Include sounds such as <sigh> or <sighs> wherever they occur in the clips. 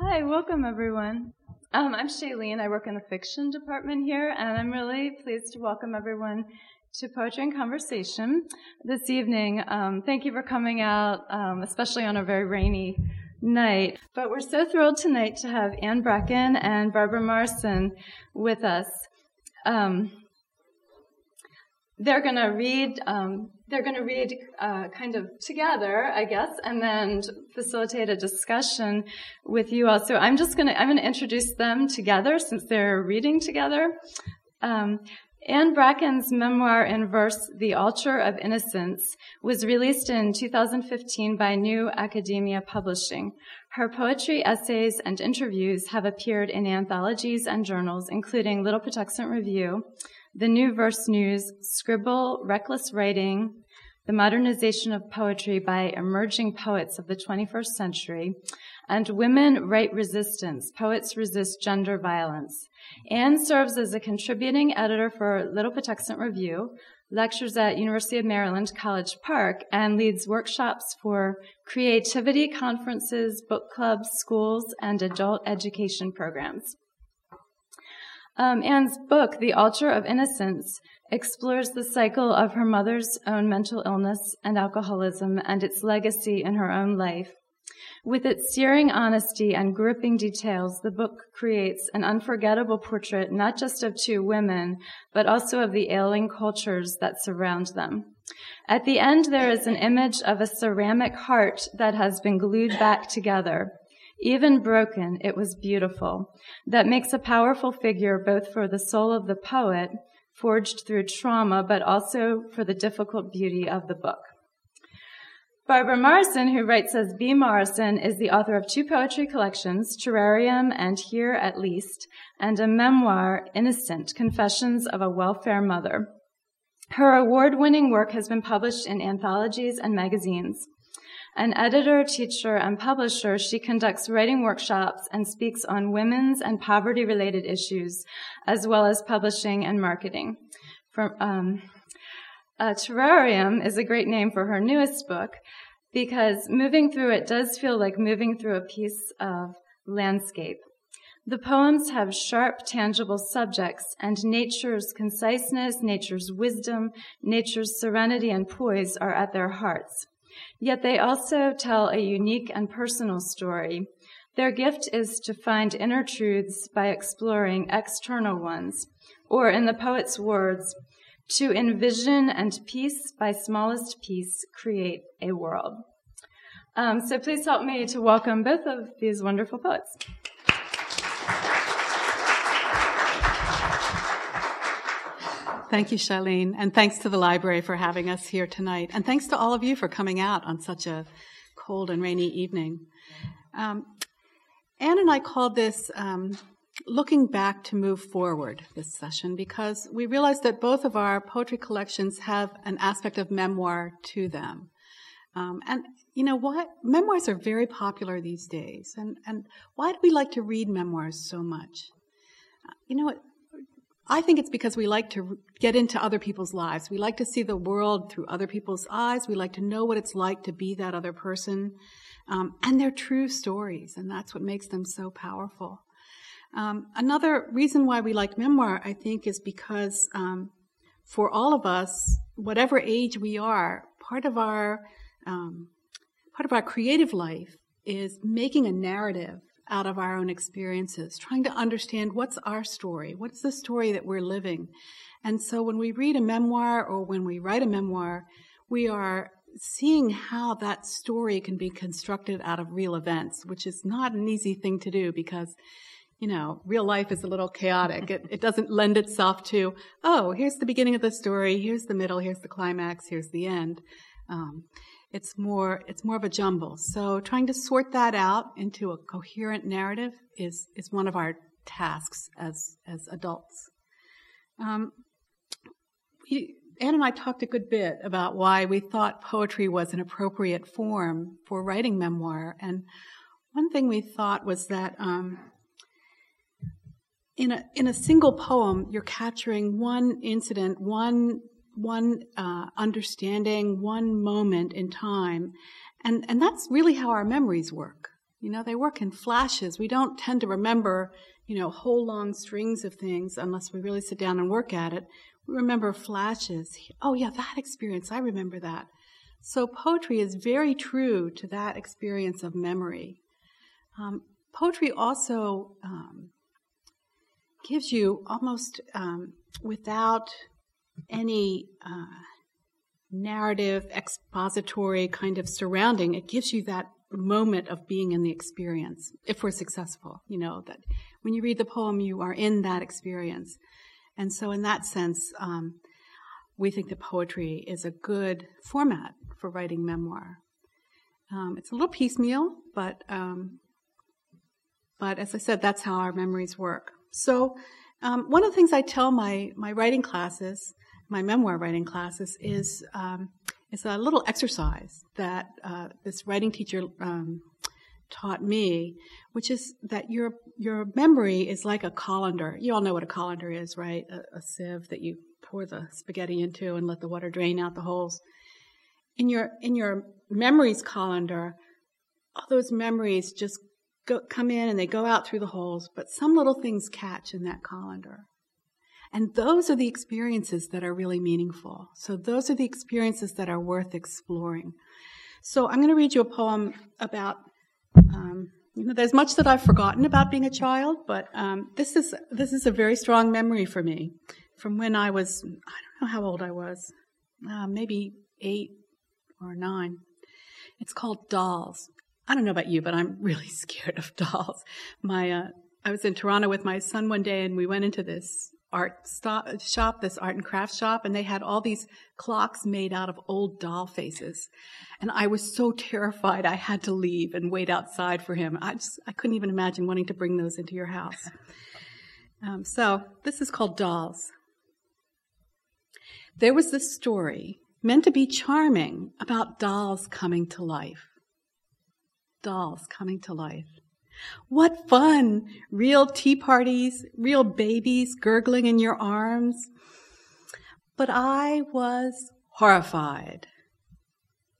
Hi, welcome everyone. Um, I'm Shailene. I work in the fiction department here, and I'm really pleased to welcome everyone to Poetry and Conversation this evening. Um, thank you for coming out, um, especially on a very rainy night. But we're so thrilled tonight to have Anne Bracken and Barbara Morrison with us. Um, they're going to read. Um, they're going to read uh, kind of together, I guess, and then facilitate a discussion with you all. So I'm just going to I'm going to introduce them together since they're reading together. Um, Anne Bracken's memoir in verse, The Altar of Innocence, was released in 2015 by New Academia Publishing. Her poetry, essays, and interviews have appeared in anthologies and journals, including Little Patuxent Review, The New Verse News, Scribble, Reckless Writing, The Modernization of Poetry by Emerging Poets of the 21st Century, and Women Write Resistance, Poets Resist Gender Violence. Anne serves as a contributing editor for Little Patuxent Review, lectures at University of Maryland College Park, and leads workshops for creativity conferences, book clubs, schools, and adult education programs. Um, Anne's book, The Altar of Innocence, explores the cycle of her mother's own mental illness and alcoholism and its legacy in her own life with its searing honesty and gripping details, the book creates an unforgettable portrait not just of two women, but also of the ailing cultures that surround them. At the end, there is an image of a ceramic heart that has been glued back together. Even broken, it was beautiful. That makes a powerful figure both for the soul of the poet, forged through trauma, but also for the difficult beauty of the book. Barbara Morrison, who writes as B. Morrison, is the author of two poetry collections, Terrarium and Here at Least, and a memoir, Innocent, Confessions of a Welfare Mother. Her award-winning work has been published in anthologies and magazines. An editor, teacher, and publisher, she conducts writing workshops and speaks on women's and poverty-related issues, as well as publishing and marketing. Um, uh, Terrarium is a great name for her newest book because moving through it does feel like moving through a piece of landscape. The poems have sharp, tangible subjects, and nature's conciseness, nature's wisdom, nature's serenity and poise are at their hearts. Yet they also tell a unique and personal story. Their gift is to find inner truths by exploring external ones, or in the poet's words, to envision and piece by smallest piece create a world. Um, so please help me to welcome both of these wonderful poets. Thank you, Shailene, and thanks to the library for having us here tonight, and thanks to all of you for coming out on such a cold and rainy evening. Um, Anne and I called this um, looking back to move forward this session because we realized that both of our poetry collections have an aspect of memoir to them. Um, and you know what? Memoirs are very popular these days. And, and why do we like to read memoirs so much? You know what? I think it's because we like to get into other people's lives. We like to see the world through other people's eyes. We like to know what it's like to be that other person. Um, and they're true stories, and that's what makes them so powerful. Um, another reason why we like memoir, I think, is because um, for all of us, whatever age we are, part of our um, part of our creative life is making a narrative out of our own experiences, trying to understand what's our story, what's the story that we're living. And so when we read a memoir or when we write a memoir, we are seeing how that story can be constructed out of real events, which is not an easy thing to do because you know, real life is a little chaotic. It, it doesn't lend itself to, oh, here's the beginning of the story, here's the middle, here's the climax, here's the end. Um, it's more, it's more of a jumble. So trying to sort that out into a coherent narrative is, is one of our tasks as, as adults. Um, we, Anne and I talked a good bit about why we thought poetry was an appropriate form for writing memoir. And one thing we thought was that um, in a in a single poem, you're capturing one incident, one one uh, understanding, one moment in time, and and that's really how our memories work. You know, they work in flashes. We don't tend to remember, you know, whole long strings of things unless we really sit down and work at it. We remember flashes. Oh, yeah, that experience. I remember that. So poetry is very true to that experience of memory. Um, poetry also um, gives you almost um, without any uh, narrative, expository kind of surrounding, it gives you that moment of being in the experience, if we're successful. You know, that when you read the poem, you are in that experience. And so, in that sense, um, we think that poetry is a good format for writing memoir. Um, it's a little piecemeal, but um, but as I said, that's how our memories work. So, um, one of the things I tell my my writing classes, my memoir writing classes, is um, it's a little exercise that uh, this writing teacher um, taught me, which is that your your memory is like a colander. You all know what a colander is, right? A, a sieve that you pour the spaghetti into and let the water drain out the holes. In your in your memories colander, all those memories just go, come in and they go out through the holes, but some little things catch in that colander. And those are the experiences that are really meaningful. So those are the experiences that are worth exploring. So I'm going to read you a poem about, um, you know, there's much that I've forgotten about being a child, but um, this is this is a very strong memory for me from when I was I don't know how old I was, uh, maybe eight or nine. It's called Dolls. I don't know about you, but I'm <laughs> really scared of dolls. My, uh, I was in Toronto with my son one day and we went into this art stop, shop, this art and craft shop, and they had all these clocks made out of old doll faces. And I was so terrified I had to leave and wait outside for him. I just, I couldn't even imagine wanting to bring those into your house. <laughs> Um, so this is called Dolls. There was this story meant to be charming about dolls coming to life dolls coming to life. What fun! Real tea parties, real babies gurgling in your arms. But I was horrified.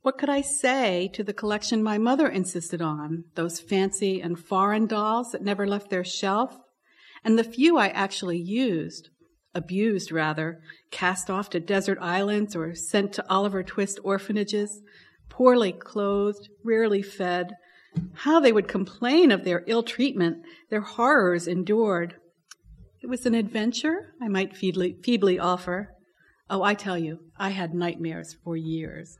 What could I say to the collection my mother insisted on? Those fancy and foreign dolls that never left their shelf? And the few I actually used, abused rather, cast off to desert islands or sent to Oliver Twist orphanages, poorly clothed, rarely fed, how they would complain of their ill treatment, their horrors endured. It was an adventure, I might feebly, feebly offer. Oh, I tell you, I had nightmares for years.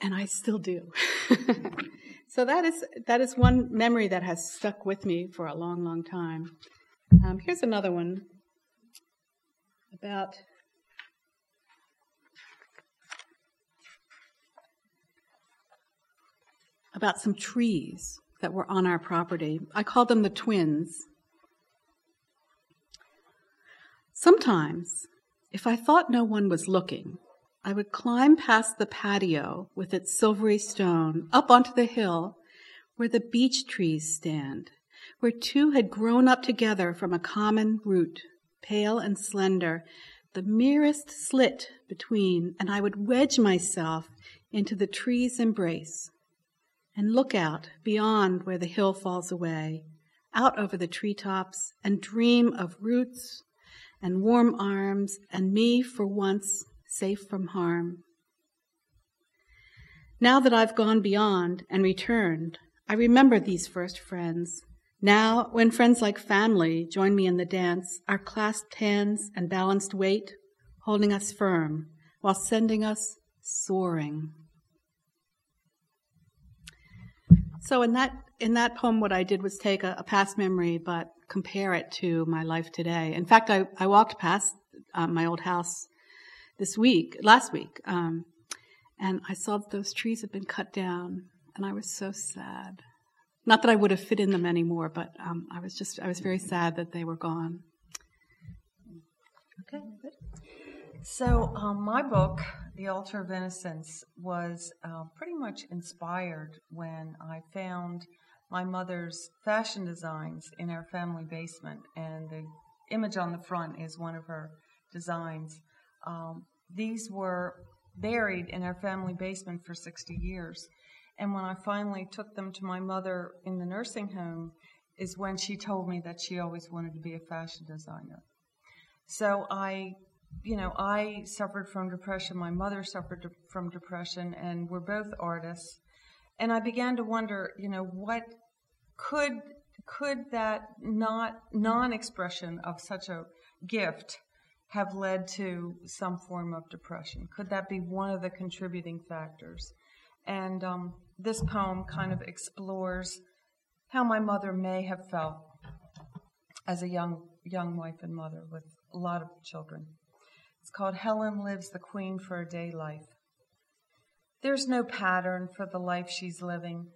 And I still do. <laughs> so that is, that is one memory that has stuck with me for a long, long time. Um, here's another one about about some trees that were on our property. I call them the twins. Sometimes, if I thought no one was looking, I would climb past the patio with its silvery stone up onto the hill where the beech trees stand, where two had grown up together from a common root, pale and slender, the merest slit between, and I would wedge myself into the tree's embrace and look out beyond where the hill falls away, out over the treetops, and dream of roots and warm arms and me for once safe from harm. Now that I've gone beyond and returned, I remember these first friends. Now, when friends like family join me in the dance, our clasped hands and balanced weight, holding us firm while sending us soaring. So in that in that poem, what I did was take a, a, past memory, but compare it to my life today. In fact, I, I walked past um, my old house this week, last week, um, and I saw that those trees had been cut down, and I was so sad. Not that I would have fit in them anymore, but um, I was just I was very sad that they were gone. Okay, good. So, um, my book, The Altar of Innocence, was uh, pretty much inspired when I found my mother's fashion designs in our family basement, and the image on the front is one of her designs. Um, these were buried in our family basement for 60 years. And when I finally took them to my mother in the nursing home, is when she told me that she always wanted to be a fashion designer. So I, you know, I suffered from depression. My mother suffered de- from depression, and we're both artists. And I began to wonder, you know, what could could that not non-expression of such a gift have led to some form of depression? Could that be one of the contributing factors? And um, this poem kind of explores how my mother may have felt as a young young wife and mother with a lot of children. It's called Helen Lives the Queen for a Day Life. There's no pattern for the life she's living.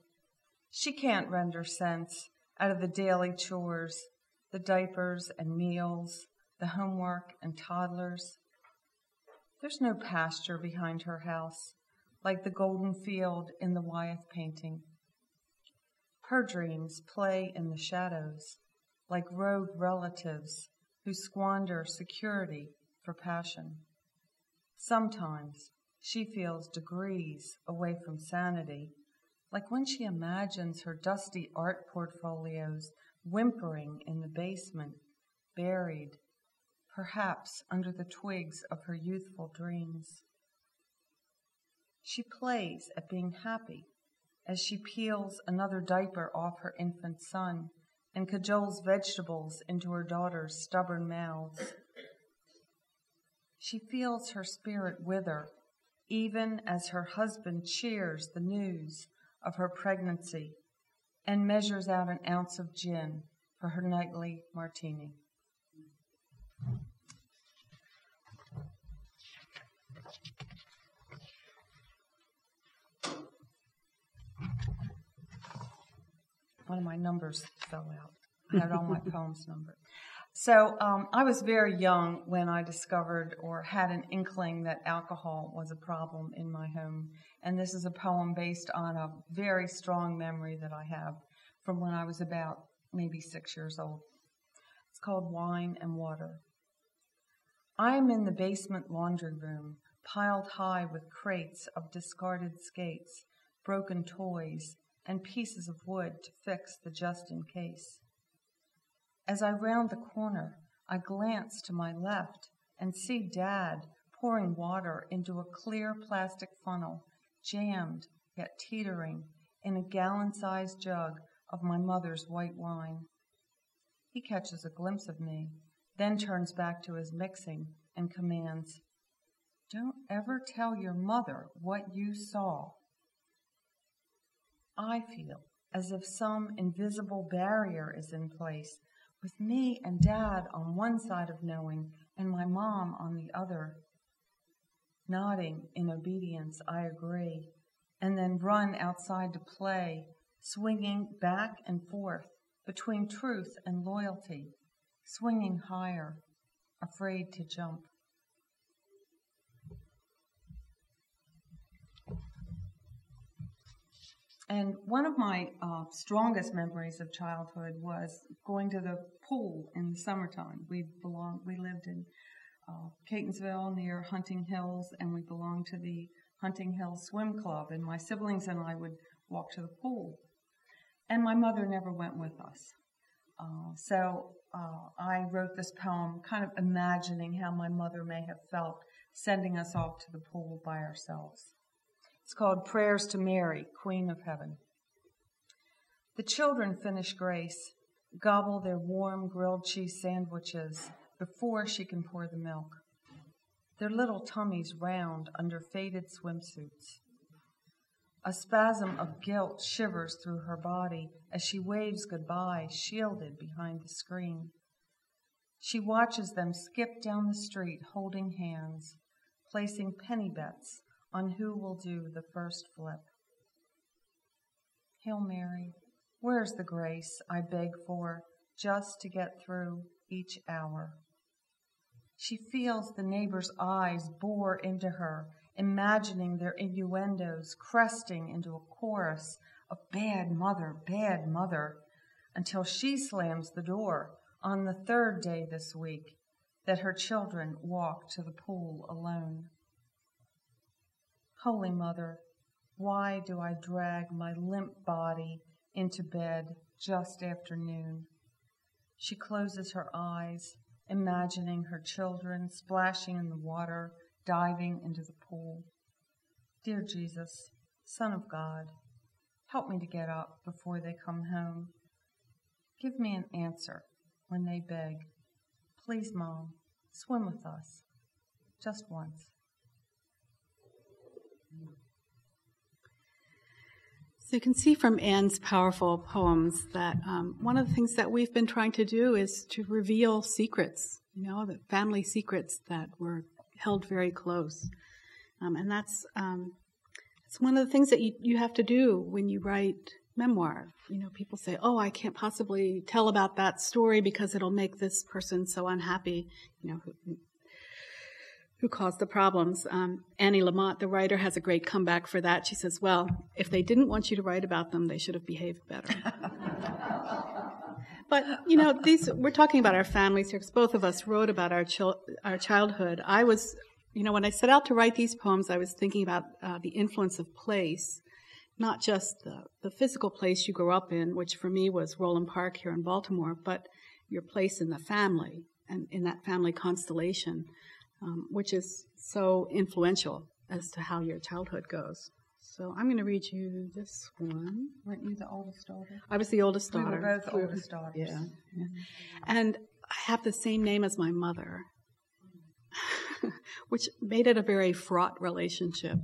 She can't render sense out of the daily chores, the diapers and meals, the homework and toddlers. There's no pasture behind her house, like the golden field in the Wyeth painting. Her dreams play in the shadows, like rogue relatives who squander security for passion. Sometimes she feels degrees away from sanity, like when she imagines her dusty art portfolios whimpering in the basement, buried, perhaps under the twigs of her youthful dreams. She plays at being happy as she peels another diaper off her infant son and cajoles vegetables into her daughter's stubborn mouths. She feels her spirit wither even as her husband cheers the news of her pregnancy and measures out an ounce of gin for her nightly martini. one of my numbers fell out. I had all my <laughs> poems numbered. So um, I was very young when I discovered or had an inkling that alcohol was a problem in my home. And this is a poem based on a very strong memory that I have from when I was about maybe six years old. It's called Wine and Water. I am in the basement laundry room, piled high with crates of discarded skates, broken toys, and pieces of wood to fix the just in case. As I round the corner, I glance to my left and see Dad pouring water into a clear plastic funnel, jammed yet teetering in a gallon sized jug of my mother's white wine. He catches a glimpse of me, then turns back to his mixing and commands, Don't ever tell your mother what you saw. I feel as if some invisible barrier is in place, with me and dad on one side of knowing and my mom on the other. Nodding in obedience, I agree, and then run outside to play, swinging back and forth between truth and loyalty, swinging higher, afraid to jump. And one of my uh, strongest memories of childhood was going to the pool in the summertime. We belonged, we lived in uh, Catonsville near Hunting Hills, and we belonged to the Hunting Hills Swim Club. And my siblings and I would walk to the pool. And my mother never went with us. Uh, so uh, I wrote this poem kind of imagining how my mother may have felt sending us off to the pool by ourselves. It's called Prayers to Mary, Queen of Heaven. The children finish grace, gobble their warm grilled cheese sandwiches before she can pour the milk. Their little tummies round under faded swimsuits. A spasm of guilt shivers through her body as she waves goodbye, shielded behind the screen. She watches them skip down the street holding hands, placing penny bets on who will do the first flip. Hail Mary, where's the grace I beg for just to get through each hour? She feels the neighbor's eyes bore into her, imagining their innuendos cresting into a chorus of bad mother, bad mother, until she slams the door on the third day this week that her children walk to the pool alone. Holy Mother, Why do I drag my limp body into bed just after noon? She closes her eyes, imagining her children splashing in the water, diving into the pool. Dear Jesus, Son of God, help me to get up before they come home. Give me an answer when they beg. Please, Mom, swim with us. Just once. So you can see from Anne's powerful poems that um, one of the things that we've been trying to do is to reveal secrets, you know, the family secrets that were held very close. Um, and that's um, it's one of the things that you, you have to do when you write memoir. You know, people say, "Oh, I can't possibly tell about that story because it'll make this person so unhappy." You know, who, caused the problems. Um, Annie Lamott, the writer, has a great comeback for that. She says, "Well, if they didn't want you to write about them, they should have behaved better." <laughs> but you know, these we're talking about our families here because both of us wrote about our chil- our childhood. I was, you know, when I set out to write these poems, I was thinking about uh, the influence of place not just the, the physical place you grew up in, which for me was Roland Park here in Baltimore, but your place in the family and in that family constellation, um, which is so influential as to how your childhood goes. So I'm going to read you this one. Weren't you the oldest daughter? I was the oldest daughter. We were both oldest daughters. Yeah. yeah. And I have the same name as my mother, <laughs> which made it a very fraught relationship.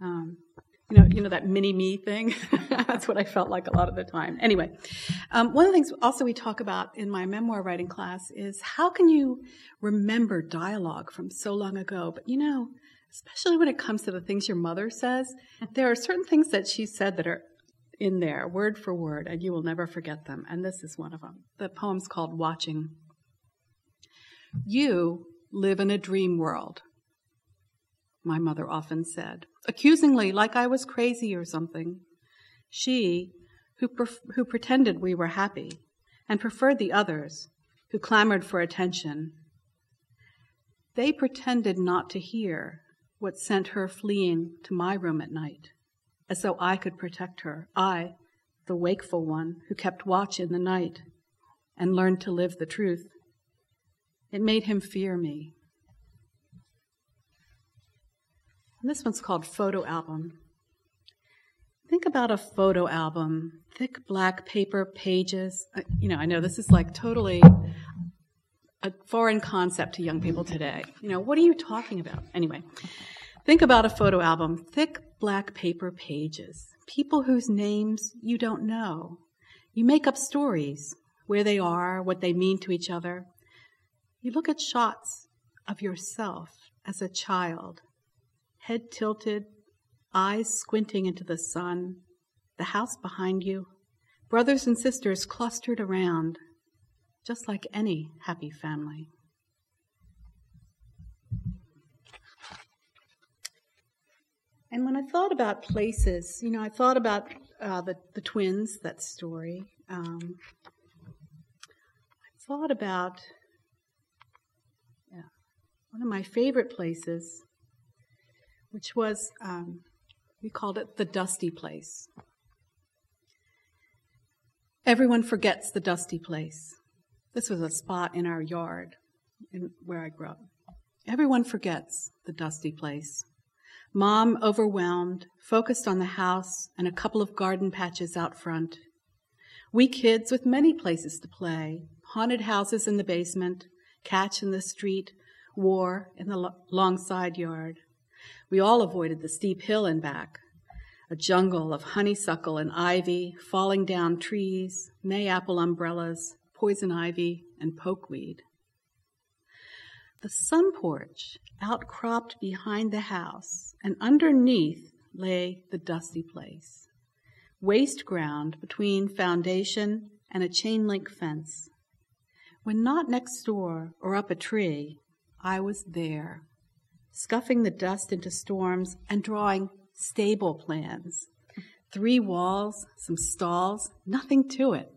Um, you know, you know that mini me thing. <laughs> That's what I felt like a lot of the time. Anyway, um, one of the things also we talk about in my memoir writing class is how can you remember dialogue from so long ago? But you know, especially when it comes to the things your mother says, there are certain things that she said that are in there, word for word, and you will never forget them. And this is one of them. The poem's called Watching. You live in a dream world my mother often said, accusingly, like I was crazy or something. She, who, who pretended we were happy, and preferred the others, who clamored for attention. They pretended not to hear what sent her fleeing to my room at night, as though I could protect her, I, the wakeful one who kept watch in the night and learned to live the truth. It made him fear me. And this one's called Photo Album. Think about a photo album, thick black paper pages. Uh, you know, I know this is like totally a foreign concept to young people today. You know, what are you talking about? Anyway, think about a photo album, thick black paper pages, people whose names you don't know. You make up stories, where they are, what they mean to each other. You look at shots of yourself as a child head tilted, eyes squinting into the sun, the house behind you, brothers and sisters clustered around, just like any happy family. And when I thought about places, you know, I thought about uh, the, the twins, that story. Um, I thought about yeah, one of my favorite places which was, um, we called it the dusty place. Everyone forgets the dusty place. This was a spot in our yard in, where I grew up. Everyone forgets the dusty place. Mom, overwhelmed, focused on the house and a couple of garden patches out front. We kids with many places to play haunted houses in the basement, catch in the street, war in the long side yard. We all avoided the steep hill and back, a jungle of honeysuckle and ivy, falling down trees, mayapple umbrellas, poison ivy, and pokeweed. The sun porch outcropped behind the house, and underneath lay the dusty place. Waste ground between foundation and a chain link fence. When not next door or up a tree, I was there scuffing the dust into storms, and drawing stable plans. Three walls, some stalls, nothing to it.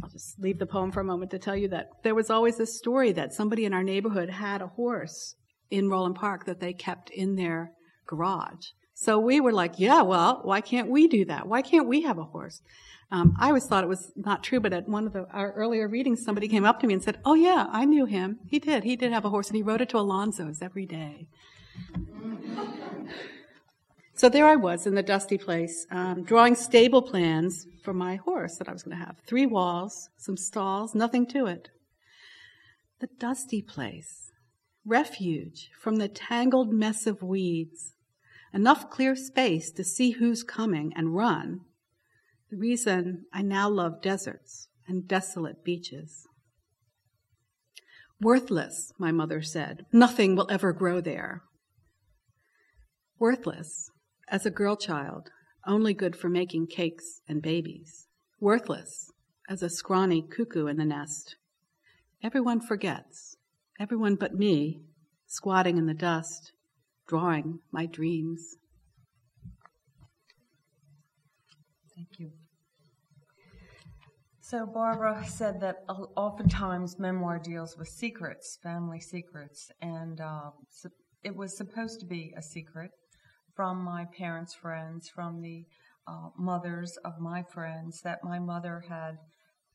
I'll just leave the poem for a moment to tell you that there was always a story that somebody in our neighborhood had a horse in Roland Park that they kept in their garage. So we were like, yeah, well, why can't we do that? Why can't we have a horse? Um, I always thought it was not true, but at one of the, our earlier readings, somebody came up to me and said, oh yeah, I knew him. He did. He did have a horse and he rode it to Alonso's every day. <laughs> so there I was in the dusty place, um, drawing stable plans for my horse that I was going to have. Three walls, some stalls, nothing to it. The dusty place. Refuge from the tangled mess of weeds. Enough clear space to see who's coming and run. Reason I now love deserts and desolate beaches. Worthless, my mother said. Nothing will ever grow there. Worthless, as a girl child, only good for making cakes and babies. Worthless, as a scrawny cuckoo in the nest. Everyone forgets, everyone but me, squatting in the dust, drawing my dreams. Thank you. So, Barbara said that oftentimes memoir deals with secrets, family secrets, and uh, it was supposed to be a secret from my parents' friends, from the uh, mothers of my friends, that my mother had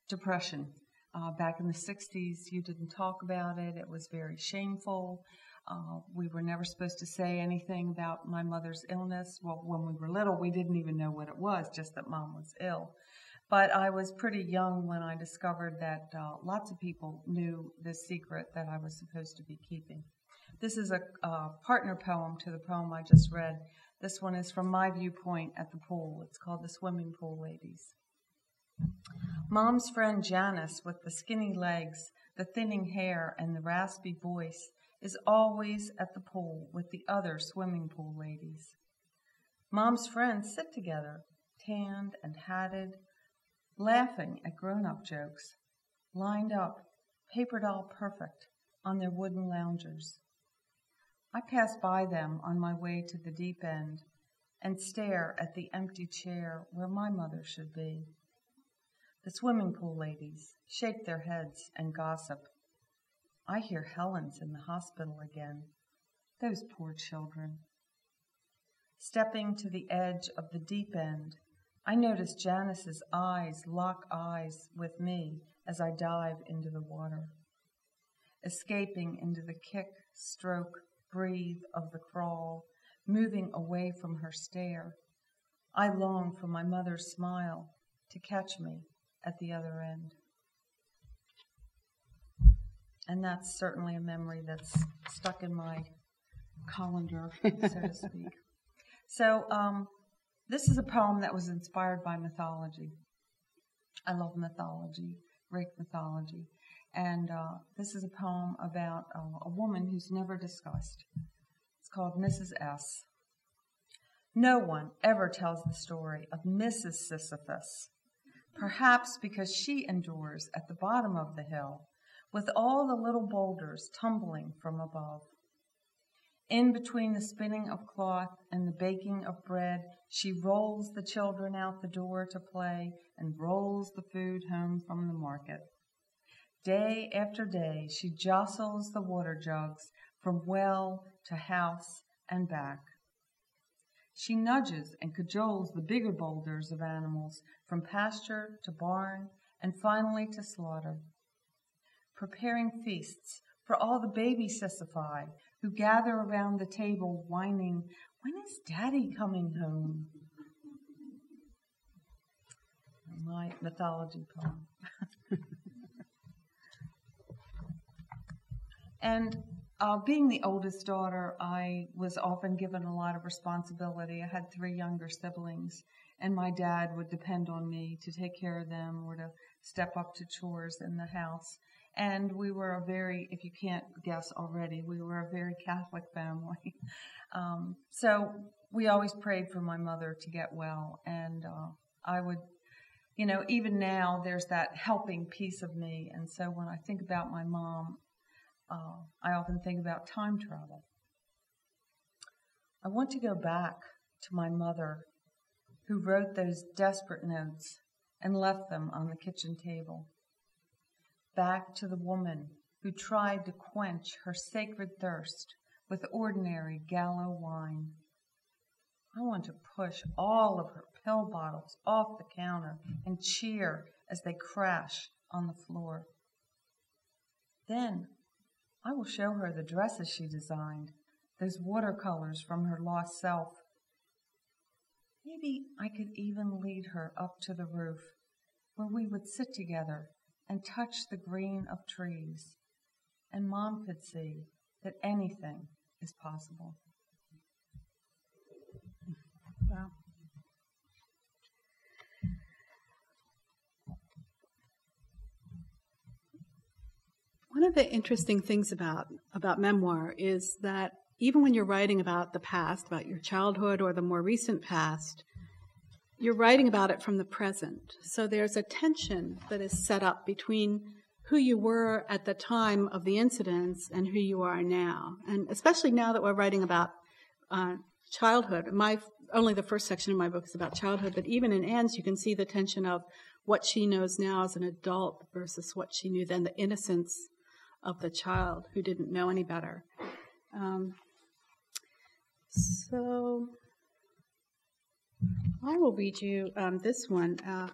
depression uh, back in the 60s, you didn't talk about it. It was very shameful. Uh, we were never supposed to say anything about my mother's illness. Well, when we were little, we didn't even know what it was, just that mom was ill. But I was pretty young when I discovered that uh, lots of people knew this secret that I was supposed to be keeping. This is a partner poem to the poem I just read. This one is from my viewpoint at the pool. It's called The Swimming Pool Ladies. Mom's friend Janice, with the skinny legs, the thinning hair, and the raspy voice, is always at the pool with the other swimming pool ladies. Mom's friends sit together, tanned and hatted, laughing at grown up jokes, lined up, paper doll perfect, on their wooden loungers. I pass by them on my way to the deep end and stare at the empty chair where my mother should be. The swimming pool ladies shake their heads and gossip. I hear Helen's in the hospital again. Those poor children. Stepping to the edge of the deep end, I notice Janice's eyes lock eyes with me as I dive into the water. Escaping into the kick, stroke, breathe of the crawl, moving away from her stare. I long for my mother's smile to catch me at the other end. And that's certainly a memory that's stuck in my colander, so to speak. <laughs> So, um, this is a poem that was inspired by mythology. I love mythology, Greek mythology. And uh, this is a poem about uh, a woman who's never discussed. It's called Mrs. S. No one ever tells the story of Mrs. Sisyphus, perhaps because she endures at the bottom of the hill with all the little boulders tumbling from above. In between the spinning of cloth and the baking of bread, she rolls the children out the door to play and rolls the food home from the market. Day after day, she jostles the water jugs from well to house and back. She nudges and cajoles the bigger boulders of animals from pasture to barn and finally to slaughter, preparing feasts for all the baby Sisyphi who gather around the table whining, When is Daddy coming home? My mythology poem. <laughs> and uh, being the oldest daughter, I was often given a lot of responsibility. I had three younger siblings, and my dad would depend on me to take care of them or to step up to chores in the house. And we were a very, if you can't guess already, we were a very Catholic family. <laughs> um, so we always prayed for my mother to get well. And uh, I would, you know, even now there's that helping piece of me. And so when I think about my mom, uh, I often think about time travel. I want to go back to my mother who wrote those desperate notes and left them on the kitchen table. Back to the woman who tried to quench her sacred thirst with ordinary gallow wine. I want to push all of her pill bottles off the counter and cheer as they crash on the floor. Then I will show her the dresses she designed, those watercolors from her lost self. Maybe I could even lead her up to the roof where we would sit together and touch the green of trees, and Mom could see that anything is possible. Wow. One of the interesting things about, about memoir is that even when you're writing about the past, about your childhood or the more recent past, you're writing about it from the present. So there's a tension that is set up between who you were at the time of the incidents and who you are now. And especially now that we're writing about uh, childhood. My only the first section of my book is about childhood, but even in Anne's, you can see the tension of what she knows now as an adult versus what she knew then, the innocence of the child who didn't know any better. Um, so I will read you um, this one. Uh,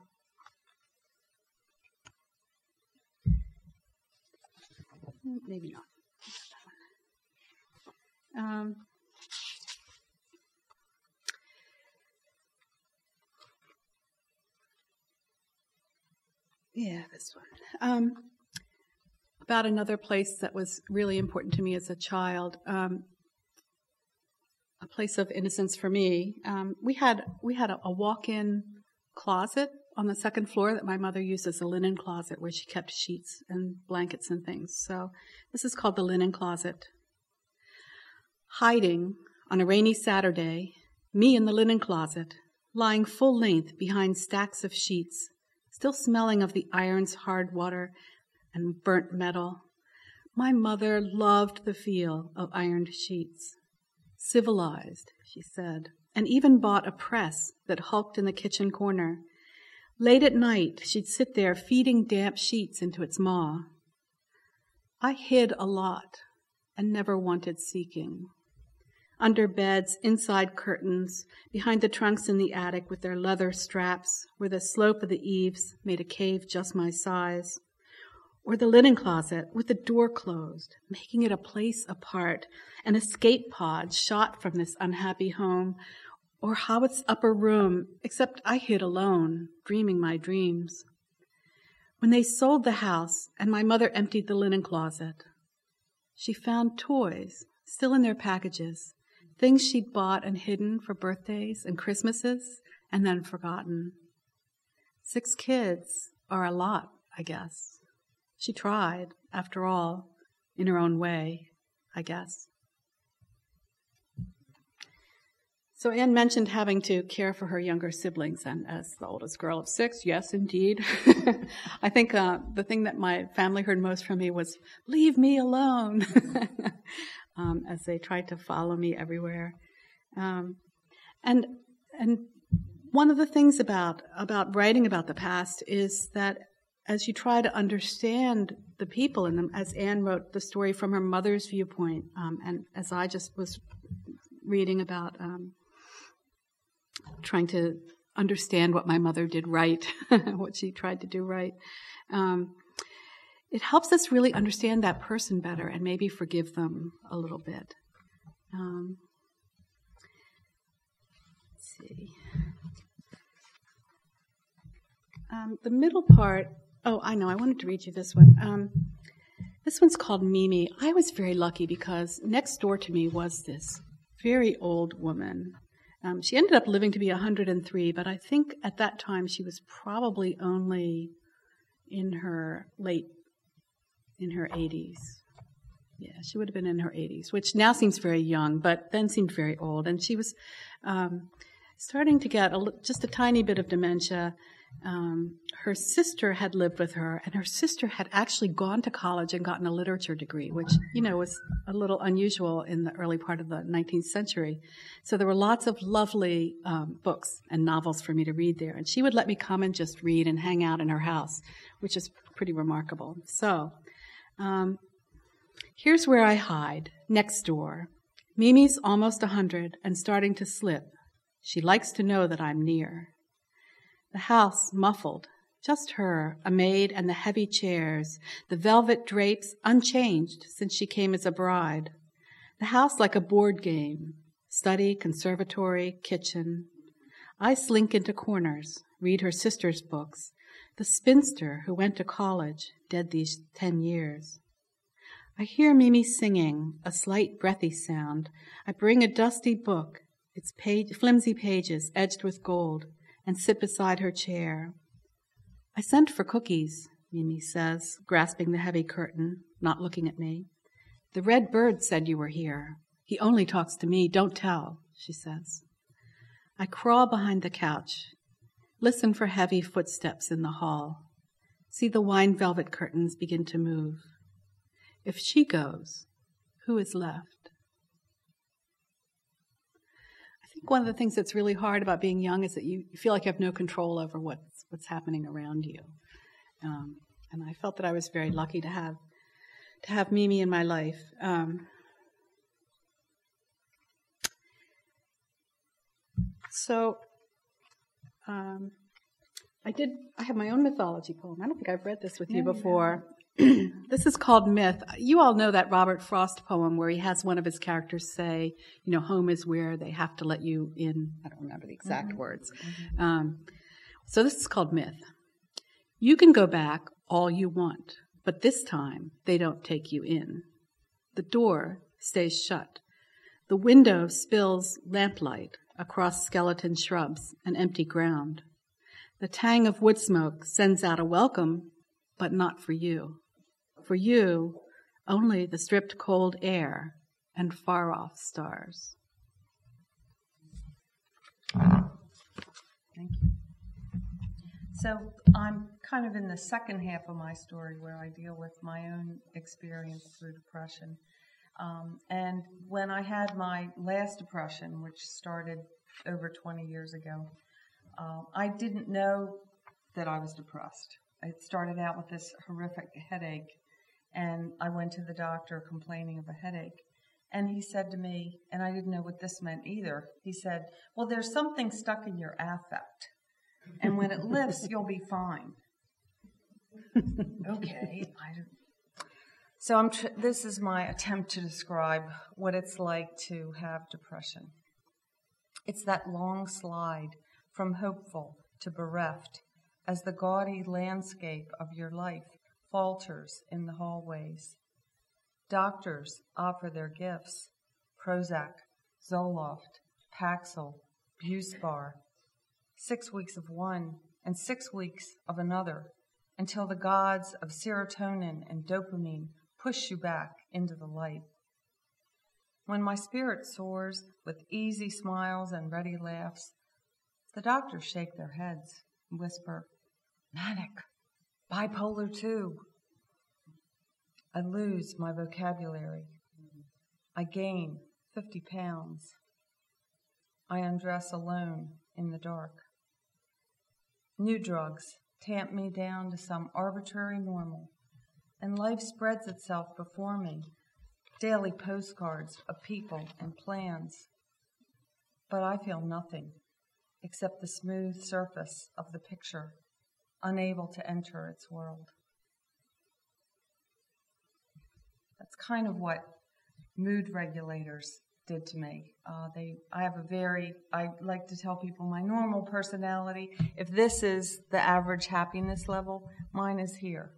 maybe not. Um, yeah, this one. Um, about another place that was really important to me as a child, um, place of innocence for me. Um, we had we had a, a walk-in closet on the second floor that my mother used as a linen closet where she kept sheets and blankets and things. So this is called the linen closet. Hiding on a rainy Saturday, me in the linen closet, lying full length behind stacks of sheets, still smelling of the iron's hard water and burnt metal. My mother loved the feel of ironed sheets. Civilized, she said, and even bought a press that hulked in the kitchen corner. Late at night, she'd sit there feeding damp sheets into its maw. I hid a lot and never wanted seeking. Under beds, inside curtains, behind the trunks in the attic with their leather straps, where the slope of the eaves made a cave just my size or the linen closet with the door closed, making it a place apart, an escape pod shot from this unhappy home, or Howitt's upper room, except I hid alone, dreaming my dreams. When they sold the house and my mother emptied the linen closet, she found toys still in their packages, things she'd bought and hidden for birthdays and Christmases and then forgotten. Six kids are a lot, I guess. She tried, after all, in her own way, I guess. So Anne mentioned having to care for her younger siblings, and as the oldest girl of six, yes, indeed. <laughs> I think uh, the thing that my family heard most from me was "Leave me alone," <laughs> um, as they tried to follow me everywhere. Um, and and one of the things about about writing about the past is that as you try to understand the people in them, as Anne wrote the story from her mother's viewpoint, um, and as I just was reading about um, trying to understand what my mother did right, <laughs> what she tried to do right, um, it helps us really understand that person better and maybe forgive them a little bit. Um, let's see. Um, the middle part Oh, I know. I wanted to read you this one. Um, this one's called Mimi. I was very lucky because next door to me was this very old woman. Um, she ended up living to be 103, but I think at that time she was probably only in her late, in her 80s. Yeah, she would have been in her 80s, which now seems very young, but then seemed very old. And she was um, starting to get a, just a tiny bit of dementia um, her sister had lived with her, and her sister had actually gone to college and gotten a literature degree, which, you know, was a little unusual in the early part of the 19th century. So there were lots of lovely um, books and novels for me to read there. And she would let me come and just read and hang out in her house, which is pretty remarkable. So um, here's where I hide next door. Mimi's almost a 100 and starting to slip, She likes to know that I'm near. The house muffled, just her, a maid, and the heavy chairs, the velvet drapes unchanged since she came as a bride. The house like a board game, study, conservatory, kitchen. I slink into corners, read her sister's books, the spinster who went to college, dead these ten years. I hear Mimi singing, a slight breathy sound. I bring a dusty book, its page, flimsy pages edged with gold, and sit beside her chair. I sent for cookies, Mimi says, grasping the heavy curtain, not looking at me. The red bird said you were here. He only talks to me. Don't tell, she says. I crawl behind the couch, listen for heavy footsteps in the hall, see the wine velvet curtains begin to move. If she goes, who is left? Think one of the things that's really hard about being young is that you feel like you have no control over what's what's happening around you. Um, and I felt that I was very lucky to have to have Mimi in my life. Um, so um, I did. I have my own mythology poem. I don't think I've read this with you before. <clears throat> this is called Myth. You all know that Robert Frost poem where he has one of his characters say, you know, home is where they have to let you in. I don't remember the exact mm-hmm. words. Mm-hmm. Um, so this is called Myth. You can go back all you want, but this time they don't take you in. The door stays shut. The window spills lamplight across skeleton shrubs and empty ground. The tang of wood smoke sends out a welcome, but not for you. For you, only the stripped cold air and far off stars. Thank you. So I'm kind of in the second half of my story where I deal with my own experience through depression. Um, and when I had my last depression, which started over 20 years ago, uh, I didn't know that I was depressed. It started out with this horrific headache, and I went to the doctor complaining of a headache. And he said to me, and I didn't know what this meant either, he said, Well, there's something stuck in your affect, and when it lifts, you'll be fine. okay, so I'm tr- this is my attempt to describe what it's like to have depression. It's that long slide from hopeful to bereft as the gaudy landscape of your life falters in the hallways. Doctors offer their gifts Prozac, Zoloft, Paxil, Buspar. Six weeks of one and six weeks of another until the gods of serotonin and dopamine push you back into the light. When my spirit soars with easy smiles and ready laughs, the doctors shake their heads and whisper, Manic, bipolar too. I lose my vocabulary. I gain 50 pounds. I undress alone in the dark. New drugs tamp me down to some arbitrary normal, and life spreads itself before me daily postcards of people and plans. But I feel nothing except the smooth surface of the picture, unable to enter its world. That's kind of what mood regulators did to me. Uh, they, I have a very, I like to tell people my normal personality. If this is the average happiness level, mine is here.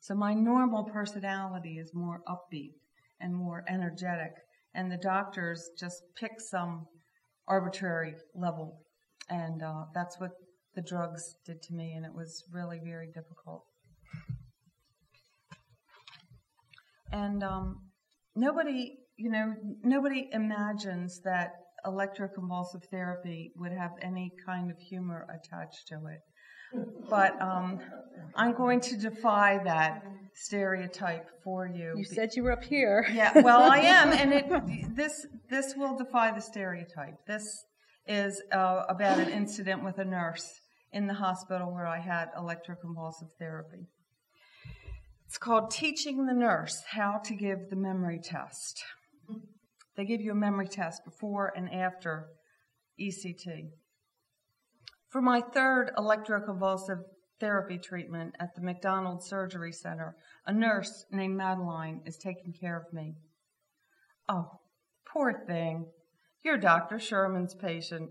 So my normal personality is more upbeat and more energetic. And the doctors just pick some arbitrary level. And uh, that's what the drugs did to me, and it was really very difficult. And um, nobody, you know, nobody imagines that electroconvulsive therapy would have any kind of humor attached to it. But um, I'm going to defy that stereotype for you. You said you were up here. Yeah, well, I am, <laughs> and it this this will defy the stereotype. This is uh, about an incident with a nurse in the hospital where I had electroconvulsive therapy. It's called Teaching the Nurse How to Give the Memory Test. They give you a memory test before and after ECT. For my third electroconvulsive therapy treatment at the McDonald Surgery Center, a nurse named Madeline is taking care of me. Oh, poor thing. You're Dr. Sherman's patient.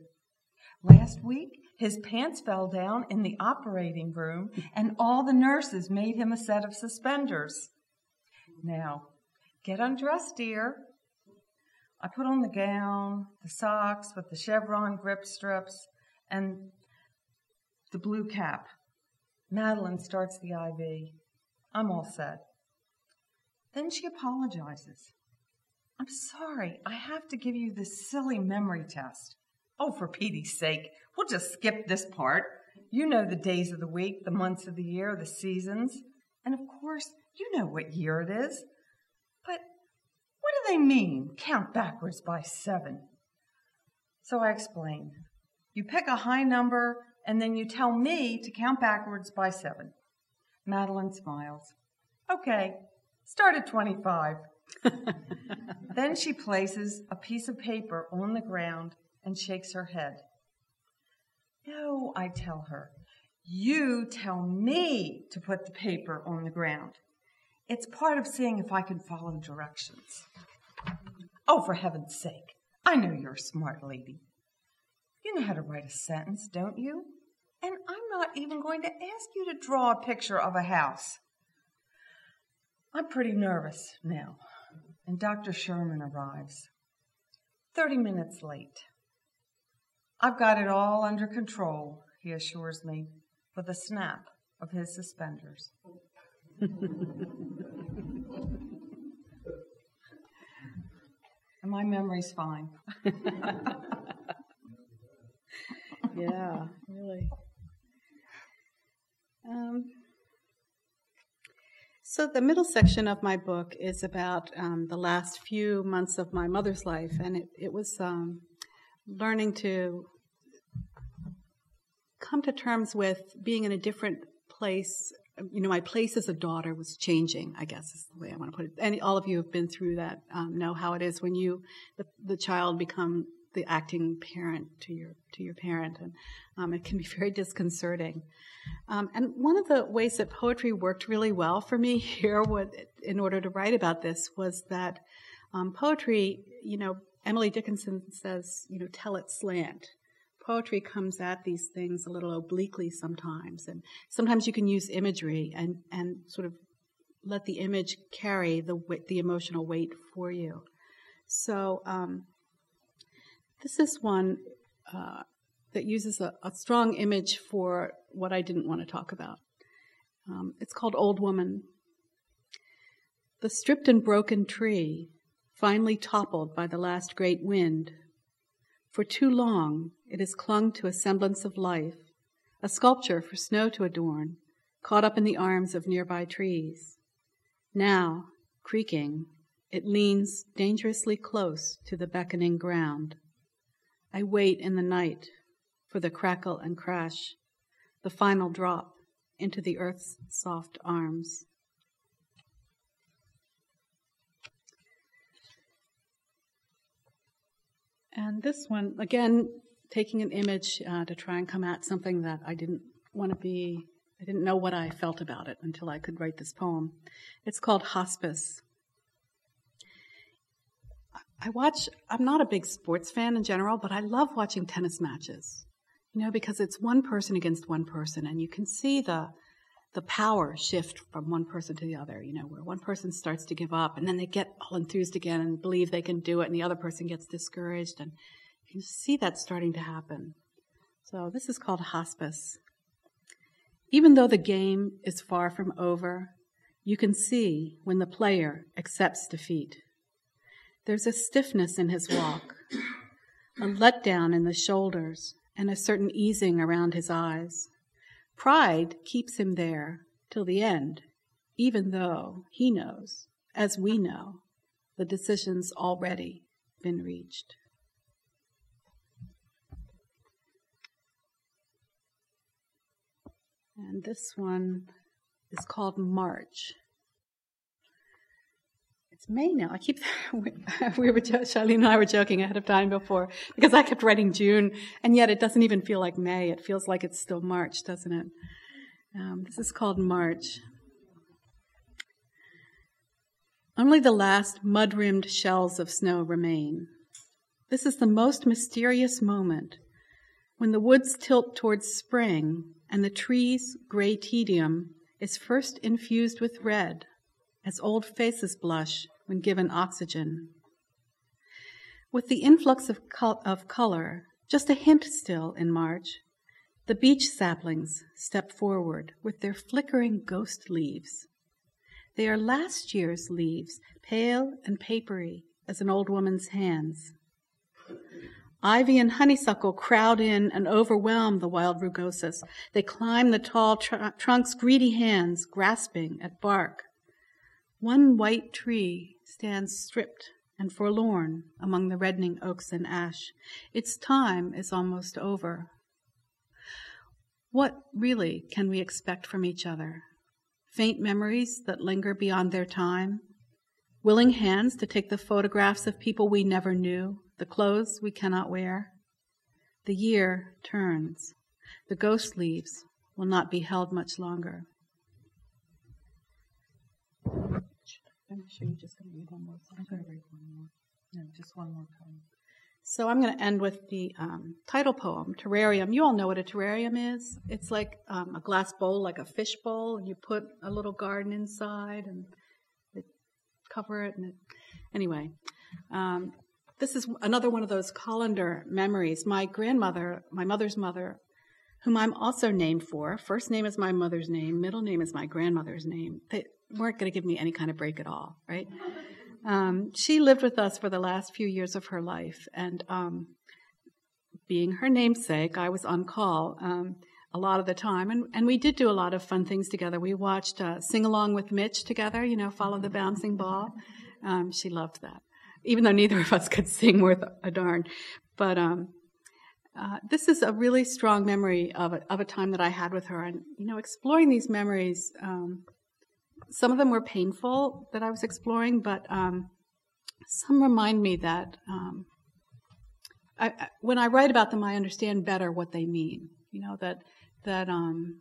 Last week, his pants fell down in the operating room, and all the nurses made him a set of suspenders. Now, get undressed, dear. I put on the gown, the socks with the chevron grip strips, and the blue cap. Madeline starts the IV. I'm all set. Then she apologizes. I'm sorry, I have to give you this silly memory test. Oh, for Petey's sake, we'll just skip this part. You know the days of the week, the months of the year, the seasons. And of course, you know what year it is. But what do they mean, count backwards by seven? So I explain. You pick a high number and then you tell me to count backwards by seven. Madeline smiles. Okay, start at 25. <laughs> then she places a piece of paper on the ground and shakes her head. No, I tell her. You tell me to put the paper on the ground. It's part of seeing if I can follow directions. Oh, for heaven's sake. I know you're a smart lady. You know how to write a sentence, don't you? And I'm not even going to ask you to draw a picture of a house. I'm pretty nervous now, and Dr. Sherman arrives. Thirty minutes late. I've got it all under control, he assures me, with a snap of his suspenders. and <laughs> my memory's fine. <laughs> <laughs> yeah, really. Um, so, the middle section of my book is about um, the last few months of my mother's life, and it, it was um, learning to come to terms with being in a different place. You know, my place as a daughter was changing, I guess is the way I want to put it. And all of you have been through that, um, know how it is when you, the, the child, become the acting parent to your to your parent, and um, it can be <laughs> very disconcerting. Um, and one of the ways that poetry worked really well for me <laughs> here, in order to write about this, was that um, poetry, you know, Emily Dickinson says, you know, tell it slant. Poetry comes at these things a little obliquely sometimes, and sometimes you can use imagery and and sort of let the image carry the the emotional weight for you. So um, this is one uh, that uses a, a, strong image for what I didn't want to talk about. Um, it's called Old Woman. The stripped and broken tree, finally toppled by the last great wind. For too long, it has clung to a semblance of life, a sculpture for snow to adorn, caught up in the arms of nearby trees. Now, creaking, it leans dangerously close to the beckoning ground. I wait in the night for the crackle and crash, the final drop into the earth's soft arms. And this one, again, taking an image uh, to try and come at something that I didn't want to be, I didn't know what I felt about it until I could write this poem. It's called Hospice. I watch, I'm not a big sports fan in general, but I love watching tennis matches. You know, because it's one person against one person and you can see the, the power shift from one person to the other, you know, where one person starts to give up and then they get all enthused again and believe they can do it and the other person gets discouraged and you can see that starting to happen. So this is called hospice. Even though the game is far from over, you can see when the player accepts defeat. There's a stiffness in his walk, a letdown in the shoulders, and a certain easing around his eyes. Pride keeps him there till the end, even though he knows, as we know, the decision's already been reached. And this one is called March. May now. I keep, <laughs> we were, Charlene and I were joking ahead of time before because I kept writing June and yet it doesn't even feel like May. It feels like it's still March, doesn't it? Um, this is called March. Only the last mud rimmed shells of snow remain. This is the most mysterious moment when the woods tilt towards spring and the trees' gray tedium is first infused with red as old faces blush when given oxygen. With the influx of, col- of color, just a hint still in March, the beech saplings step forward with their flickering ghost leaves. They are last year's leaves, pale and papery as an old woman's hands. Ivy and honeysuckle crowd in and overwhelm the wild rugosus. They climb the tall tr- trunk's greedy hands, grasping at bark. One white tree stands stripped and forlorn among the reddening oaks and ash. Its time is almost over. What really can we expect from each other? Faint memories that linger beyond their time? Willing hands to take the photographs of people we never knew, the clothes we cannot wear? The year turns. The ghost leaves will not be held much longer. I'm sure you're just going to read one more. I'm going to read one more. No, just one more. So I'm going to end with the um, title poem, Terrarium. You all know what a terrarium is. It's like um, a glass bowl, like a fish bowl, and you put a little garden inside and cover it. And it, anyway, um, this is another one of those colander memories. My grandmother, my mother's mother, whom I'm also named for, first name is my mother's name, middle name is my grandmother's name. They, weren't going to give me any kind of break at all, right? Um, she lived with us for the last few years of her life, and um, being her namesake, I was on call um, a lot of the time, and, and we did do a lot of fun things together. We watched uh, Sing Along with Mitch together, you know, Follow the Bouncing Ball. Um, she loved that, even though neither of us could sing worth a darn. But um, uh, this is a really strong memory of a, of a time that I had with her, and you know, exploring these memories um, some of them were painful that I was exploring, but um, some remind me that um, I, I, when I write about them, I understand better what they mean. You know that that um,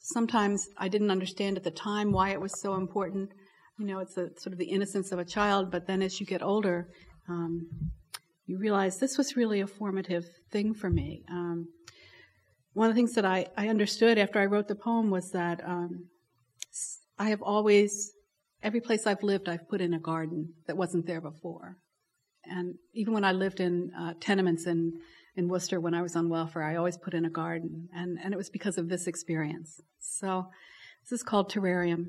sometimes I didn't understand at the time why it was so important. You know, it's a, sort of the innocence of a child, but then as you get older, um, you realize this was really a formative thing for me. Um, one of the things that I, I understood after I wrote the poem was that um, I have always, every place I've lived, I've put in a garden that wasn't there before. And even when I lived in uh, tenements in, in Worcester when I was on welfare, I always put in a garden. And, and it was because of this experience. So this is called terrarium.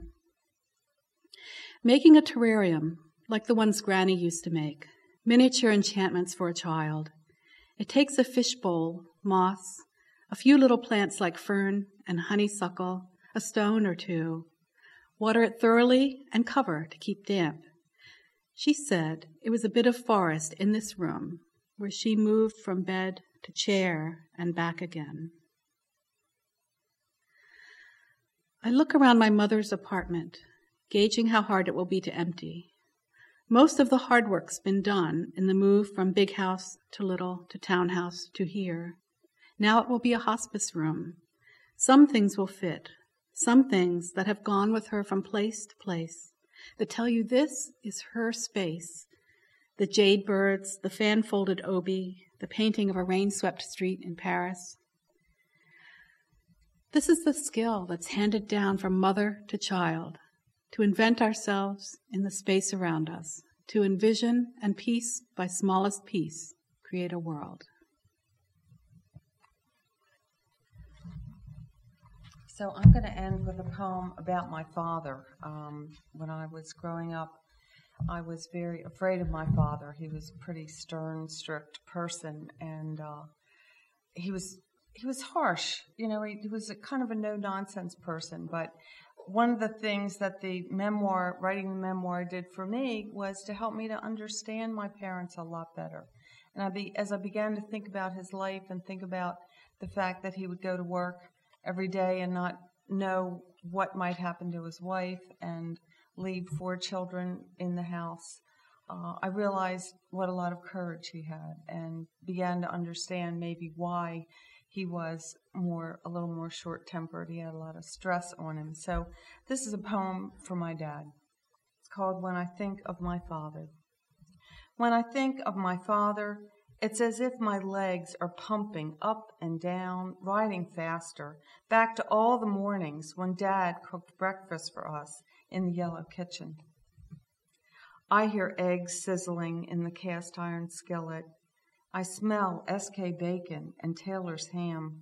Making a terrarium, like the ones Granny used to make, miniature enchantments for a child. It takes a fishbowl, moss, a few little plants like fern and honeysuckle, a stone or two, Water it thoroughly and cover to keep damp. She said it was a bit of forest in this room where she moved from bed to chair and back again. I look around my mother's apartment, gauging how hard it will be to empty. Most of the hard work's been done in the move from big house to little to townhouse to here. Now it will be a hospice room. Some things will fit, some things that have gone with her from place to place that tell you this is her space. The jade birds, the fan folded obi, the painting of a rain swept street in Paris. This is the skill that's handed down from mother to child to invent ourselves in the space around us, to envision and piece by smallest piece create a world. So I'm going to end with a poem about my father. Um, when I was growing up, I was very afraid of my father. He was a pretty stern, strict person, and uh, he was he was harsh. You know, he, he was a kind of a no nonsense person. But one of the things that the memoir, writing the memoir, did for me was to help me to understand my parents a lot better. And I be, as I began to think about his life and think about the fact that he would go to work every day and not know what might happen to his wife and leave four children in the house, uh, I realized what a lot of courage he had and began to understand maybe why he was more a little more short tempered. He had a lot of stress on him. So this is a poem for my dad. It's called When I Think of My Father. When I think of my father, it's as if my legs are pumping up and down, riding faster, back to all the mornings when Dad cooked breakfast for us in the yellow kitchen. I hear eggs sizzling in the cast iron skillet. I smell Esskay bacon and Taylor's ham.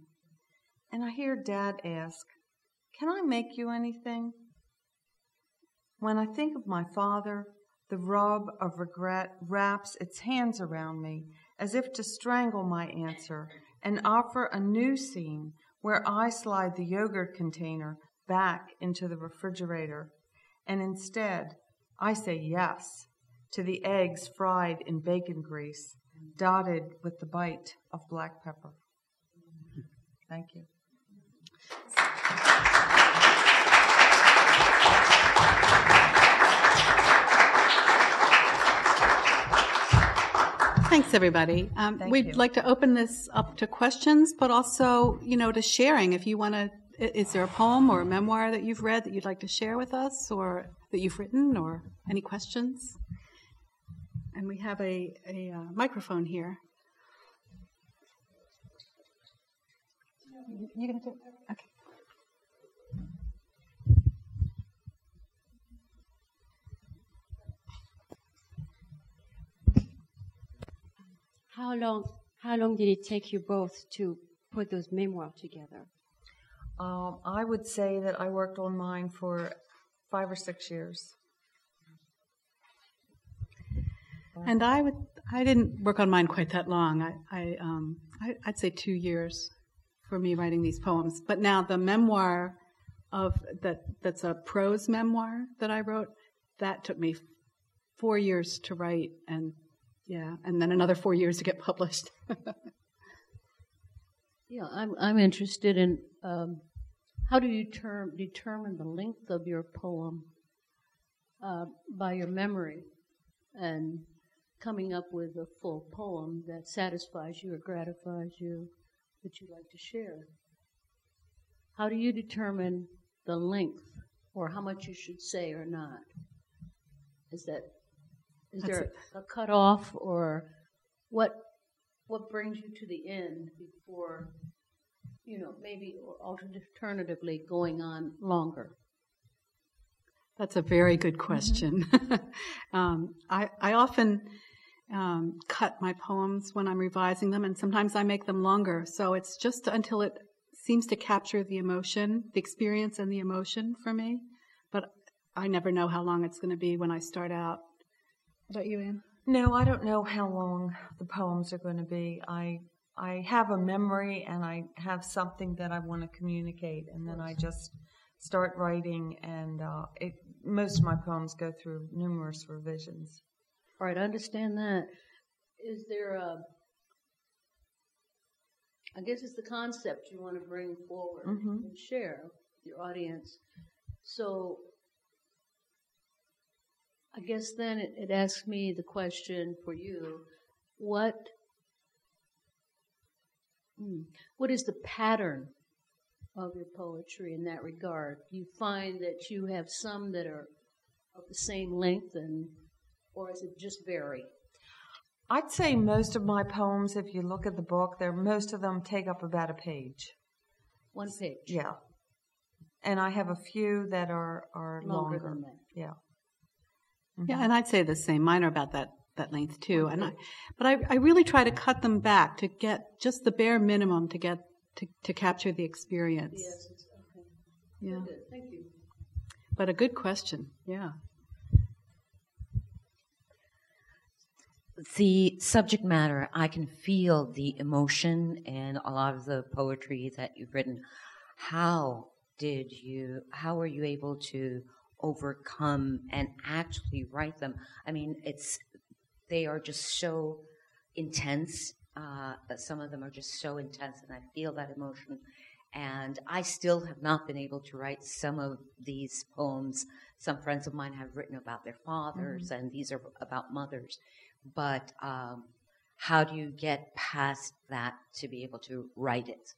And I hear Dad ask, Can I make you anything? When I think of my father, the rub of regret wraps its hands around me as if to strangle my answer and offer a new scene where I slide the yogurt container back into the refrigerator. And instead, I say yes to the eggs fried in bacon grease, dotted with the bite of black pepper. Thank you. Thanks, everybody. Um, Thank we'd you. like to open this up to questions, but also, you know, to sharing. If you want to, is there a poem or a memoir that you've read that you'd like to share with us, or that you've written, or any questions? And we have a, a uh, microphone here. You gonna do? it? Okay. How long? How long did it take you both to put those memoirs together? Um, I would say that I worked on mine for five or six years. And I would, I didn't work on mine quite that long. I, I, um, I, I'd say two years for me writing these poems. But now the memoir of that, that's a prose memoir that I wrote, that took me four years to write, and yeah, and then another four years to get published. <laughs> Yeah, I'm I'm interested in um, how do you term, determine the length of your poem uh, by your memory and coming up with a full poem that satisfies you or gratifies you that you'd like to share. How do you determine the length or how much you should say or not? Is that is That's there a cutoff or what what brings you to the end before you know maybe or alternatively going on longer That's a very good question. <laughs> um, I, I often um, cut my poems when I'm revising them, and sometimes I make them longer. So it's just until it seems to capture the emotion, the experience, and the emotion for me. But I never know how long it's going to be when I start out. About you, Anne? No, I don't know how long the poems are going to be. I I have a memory and I have something that I want to communicate, and then I just start writing. And uh, it, most of my poems go through numerous revisions. all right i understand that is there a i guess it's the concept you want to bring forward Mhm. and share with your audience so i guess then it, it asks me the question for you. What hmm, what is the pattern of your poetry in that regard? Do you find that you have some that are of the same length and or is it just vary? I'd say most of my poems, if you look at the book, there most of them take up about a page. one page. Yeah, and I have a few that are are longer, longer. than that Yeah. Yeah, and I'd say the same. Mine are about that that length too. And I, but I, I really try to cut them back to get just the bare minimum to get to, to capture the experience. yes it's okay Yeah, good thank you but a good question. Yeah. the subject matter, I can feel the emotion and a lot of the poetry that you've written. How did you, how were you able to overcome and actually write them? I mean, it's, they are just so intense. Uh, some of them are just so intense, and I feel that emotion. And I still have not been able to write some of these poems. Some friends of mine have written about their fathers, mm-hmm. and these are about mothers. But um, how do you get past that to be able to write it?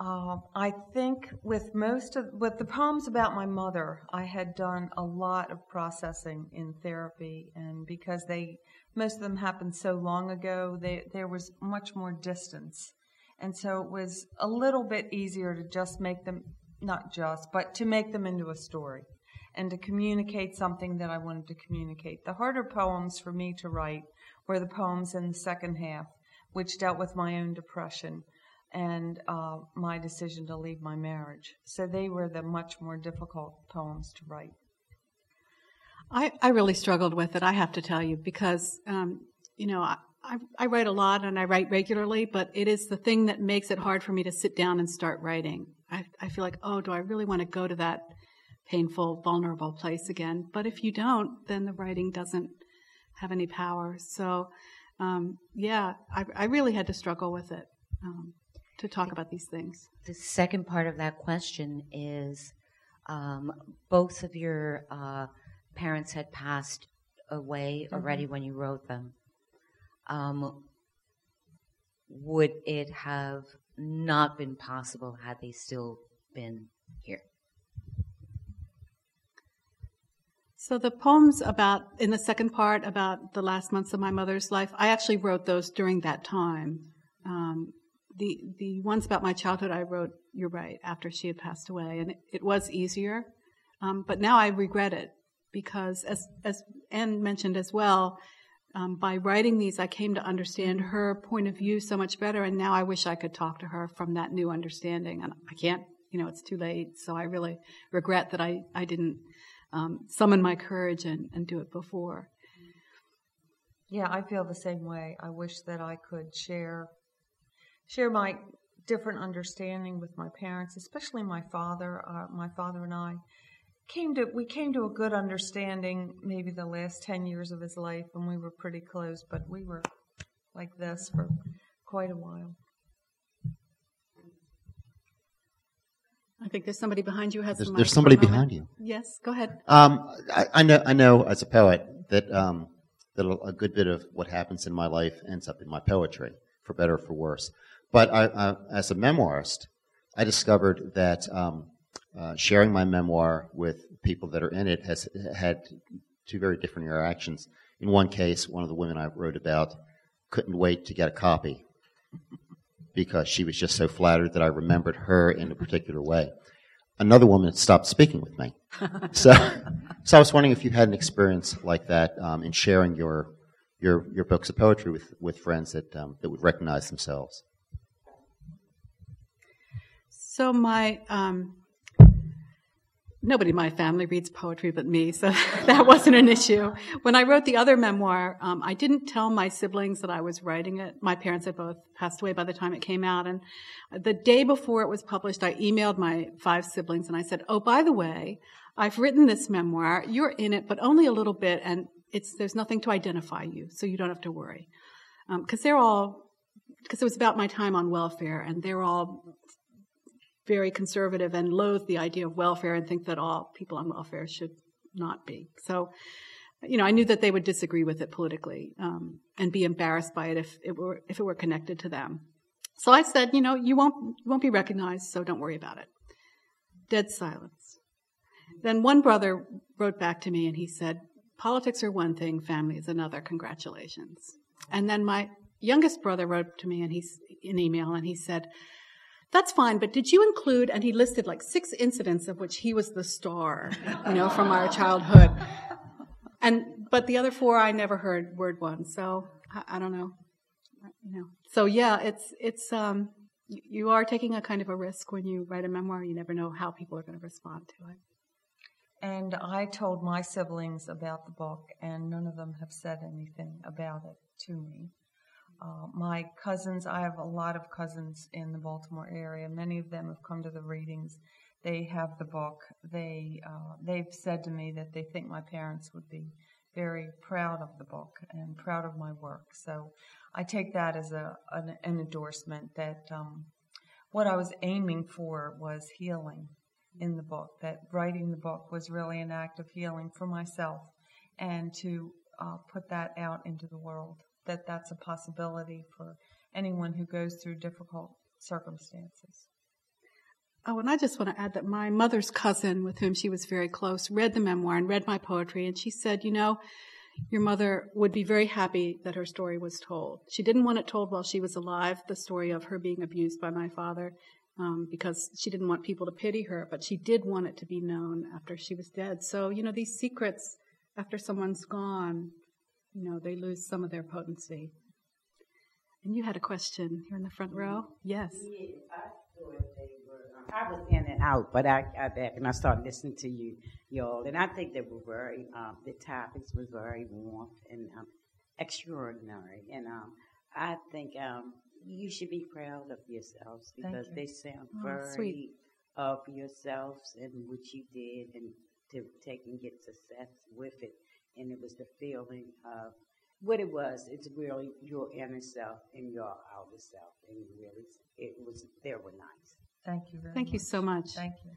Uh, I think with most of with the poems about my mother, I had done a lot of processing in therapy, and because they most of them happened so long ago, they, there was much more distance, and so it was a little bit easier to just make them not just, but to make them into a story, and to communicate something that I wanted to communicate. The harder poems for me to write were the poems in the second half, which dealt with my own depression and uh, my decision to leave my marriage. So they were the much more difficult poems to write. I, I really struggled with it, I have to tell you, because, um, you know, I, I, I write a lot and I write regularly, but it is the thing that makes it hard for me to sit down and start writing. I, I feel like, oh, do I really want to go to that painful, vulnerable place again? But if you don't, then the writing doesn't have any power. So, um, yeah, I, I really had to struggle with it. Um, to talk about these things. The second part of that question is um, both of your uh, parents had passed away mm-hmm. already when you wrote them. Um, would it have not been possible had they still been here? So the poems about in the second part about the last months of my mother's life, I actually wrote those during that time. Um, the the ones about my childhood I wrote, you're right, after she had passed away, and it, it was easier. Um, but now I regret it because, as as Anne mentioned as well, um, by writing these, I came to understand her point of view so much better, and now I wish I could talk to her from that new understanding, and I can't. You know, it's too late. So I really regret that I I didn't um, summon my courage and, and do it before. Yeah, I feel the same way. I wish that I could share share my different understanding with my parents, especially my father. Uh, my father and I came to we came to a good understanding maybe the last 10 years of his life and we were pretty close but we were like this for quite a while I think there's somebody behind you has there's, there's somebody behind you. Yes, go ahead. Um, I, I, know. I know as a poet that um, that a good bit of what happens in my life ends up in my poetry, for better or for worse. But I, uh, as a memoirist, I discovered that um, uh, sharing my memoir with people that are in it has had two very different reactions. In one case, one of the women I wrote about couldn't wait to get a copy because she was just so flattered that I remembered her in a particular way. Another woman stopped speaking with me. <laughs> so, so I was wondering if you had an experience like that um, in sharing your your your books of poetry with with friends that um, that would recognize themselves. So my um, nobody in my family reads poetry but me, so <laughs> that wasn't an issue. When I wrote the other memoir, um, I didn't tell my siblings that I was writing it. My parents had both passed away by the time it came out, and the day before it was published, I emailed my five siblings and I said, "Oh, by the way, I've written this memoir. You're in it, but only a little bit, and it's there's nothing to identify you, so you don't have to worry." Because um, they're all because it was about my time on welfare, and they're all very conservative and loathe the idea of welfare and think that all people on welfare should not be. So, you know, I knew that they would disagree with it politically um, and be embarrassed by it if it were if it were connected to them. So I said, you know, you won't you won't be recognized, so don't worry about it. Dead silence. Then one brother wrote back to me and he said, "Politics are one thing, family is another. Congratulations." And then my youngest brother wrote to me and he's an email and he said, that's fine, but did you include, and he listed like six incidents of which he was the star, you know, from our childhood. And, but the other four I never heard word one, so I, I don't know. You know. So yeah, it's, it's, um, you are taking a kind of a risk when you write a memoir. You never know how people are going to respond to it. And I told my siblings about the book, and none of them have said anything about it to me. Uh, my cousins, I have a lot of cousins in the Baltimore area. Many of them have come to the readings. They have the book. They uh, they've said to me that they think my parents would be very proud of the book and proud of my work. So I take that as a an, an endorsement that um, what I was aiming for was healing in the book. That writing the book was really an act of healing for myself, and to uh, put that out into the world. That that's a possibility for anyone who goes through difficult circumstances. Oh, and I just want to add that my mother's cousin, with whom she was very close, read the memoir and read my poetry, and she said, you know, your mother would be very happy that her story was told. She didn't want it told while she was alive, the story of her being abused by my father, um, because she didn't want people to pity her, but she did want it to be known after she was dead. So, you know, these secrets, after someone's gone, you know, they lose some of their potency. And you had a question here in the front row? Yes. I was in and out, but I got back and I started listening to you, y'all, and I think they were very, um, the topics were very warm and um, extraordinary, and um, I think um, you should be proud of yourselves because they sound Oh, very sweet. of yourselves and what you did and to take and get success with it, and it was the feeling of what it was. It's really your inner self and your outer self, and really, it was there were nice. Thank you very Thank you so much. Thank you.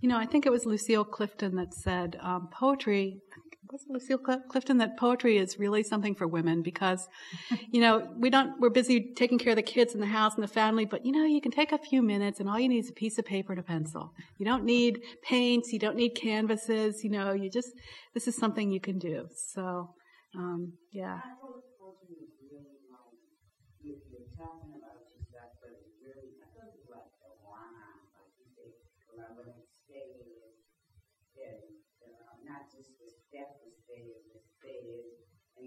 You know, I think it was Lucille Clifton that said um, poetry. Was Lucille Clifton that poetry is really something for women because, you know, we don't. We're busy taking care of the kids and the house and the family, but you know, you can take a few minutes and all you need is a piece of paper and a pencil. You don't need paints. You don't need canvases. You know, you just this is something you can do. So, um, yeah.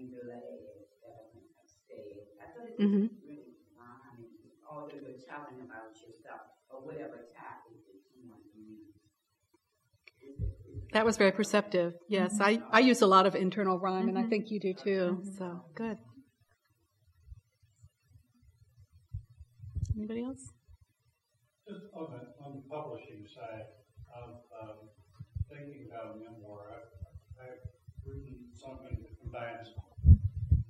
Stairs and the layers that are stairs. I thought it was Mhm. really rhyming, or you were telling about yourself, or whatever topic that you want to use. That was very perceptive. Yes, I, I use a lot of internal rhyme, and I think you do too. So good. Anybody else? Just on the, on the publishing side of um, thinking about a memoir, I- I've written something that combines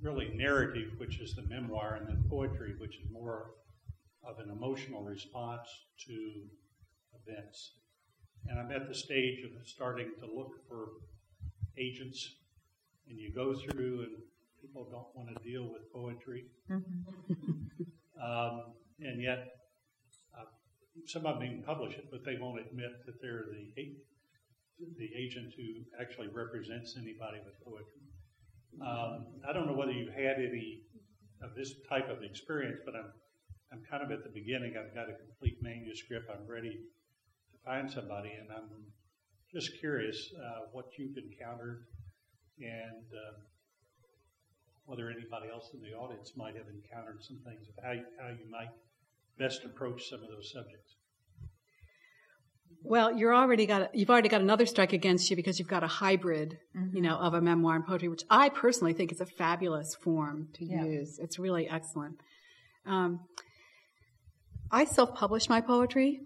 really narrative, which is the memoir, and then poetry, which is more of an emotional response to events. And I'm at the stage of starting to look for agents, and you go through, and people don't want to deal with poetry. Um, and yet, uh, some of them even publish it, but they won't admit that they're the the agent who actually represents anybody with poetry. Um, I don't know whether you've had any of this type of experience, but I'm I'm kind of at the beginning. I've got a complete manuscript. I'm ready to find somebody, and I'm just curious uh, what you've encountered and uh, whether anybody else in the audience might have encountered some things of how you, how you might best approach some of those subjects. Well, you're already got you've already got another strike against you because you've got a hybrid, you know, of a memoir and poetry, which I personally think is a fabulous form to Yeah. use. It's really excellent. Um, I self-publish my poetry,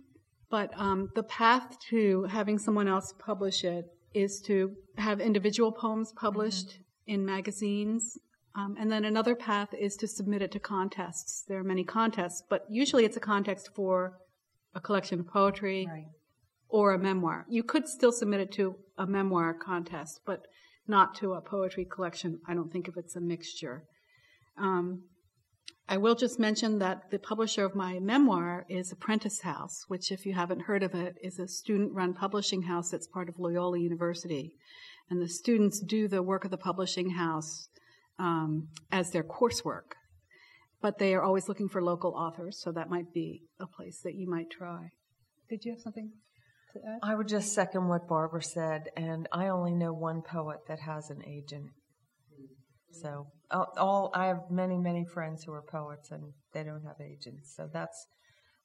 but um, the path to having someone else publish it is to have individual poems published in magazines. Um, and then another path is to submit it to contests. There are many contests, but usually it's a contest for a collection of poetry Right. Or a memoir. You could still submit it to a memoir contest, but not to a poetry collection. I don't think if it's a mixture. Um, I will just mention that the publisher of my memoir is Apprentice House, which, if you haven't heard of it, is a student run publishing house that's part of Loyola University. And the students do the work of the publishing house um, as their coursework. But they are always looking for local authors, so that might be a place that you might try. Did you have something to add? I would just second what Barbara said, and I only know one poet that has an agent. So all, I have many many friends who are poets and they don't have agents. So that's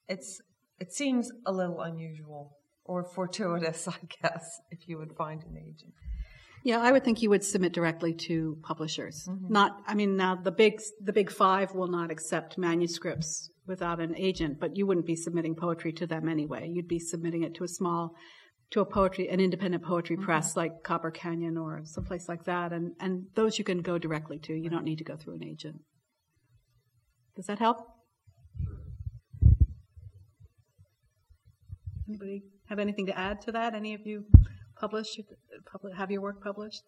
it's it seems a little unusual or fortuitous, <laughs> I guess, if you would find an agent. Yeah, I would think you would submit directly to publishers. Mm-hmm. Not, I mean, now the big the big five will not accept manuscripts without an agent, but you wouldn't be submitting poetry to them anyway. You'd be submitting it to a small, to a poetry, an independent poetry mm-hmm. press like Copper Canyon or someplace like that, and and those you can go directly to. You don't need to go through an agent. Does that help? Anybody have anything to add to that? Any of you publish, have your work published?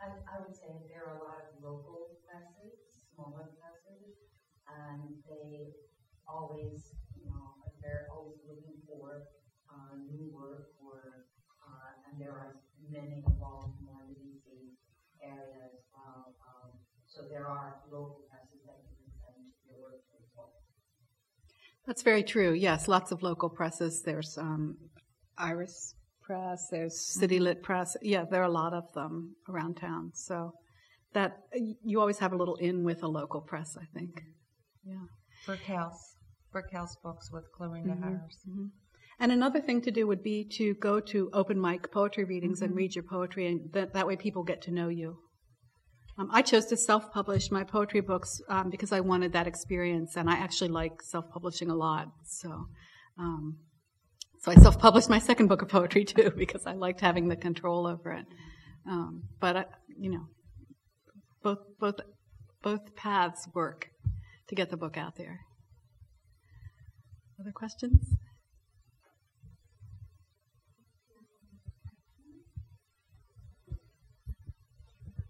I, I would say there are a lot of local presses, smaller presses, and they always, you know, they're always looking for uh, new work or, uh, and there are many involved in the DC area as well. Um, so there are local presses that you can send your work to as well. That's very true. Yes, lots of local presses. There's um, Iris Press, there's City Lit Press. Yeah, there are a lot of them around town. So that you always have a little in with a local press, I think. Yeah. Brick House, Brick House Books with Clarinda mm-hmm. Harris. Mm-hmm. And another thing to do would be to go to open mic poetry readings mm-hmm. and read your poetry, and that, that way people get to know you. Um, I chose to self-publish my poetry books um, because I wanted that experience, and I actually like self-publishing a lot. So, um, so I self-published my second book of poetry <laughs> too because I liked having the control over it. Um, but I, you know, both both both paths work to get the book out there. Other questions?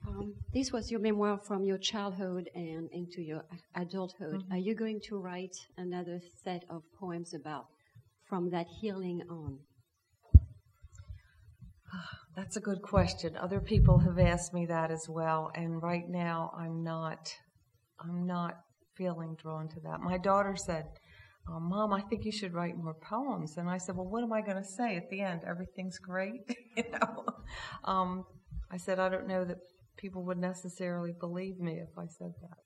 Um, this was your memoir from your childhood and into your adulthood. Mm-hmm. Are you going to write another set of poems about from that healing on? <sighs> That's a good question. Other people have asked me that as well, and right now I'm not. I'm not feeling drawn to that. My daughter said, oh, "Mom, I think you should write more poems," and I said, "Well, what am I going to say at the end? Everything's great, <laughs> you know." Um, I said, "I don't know that people would necessarily believe me if I said that."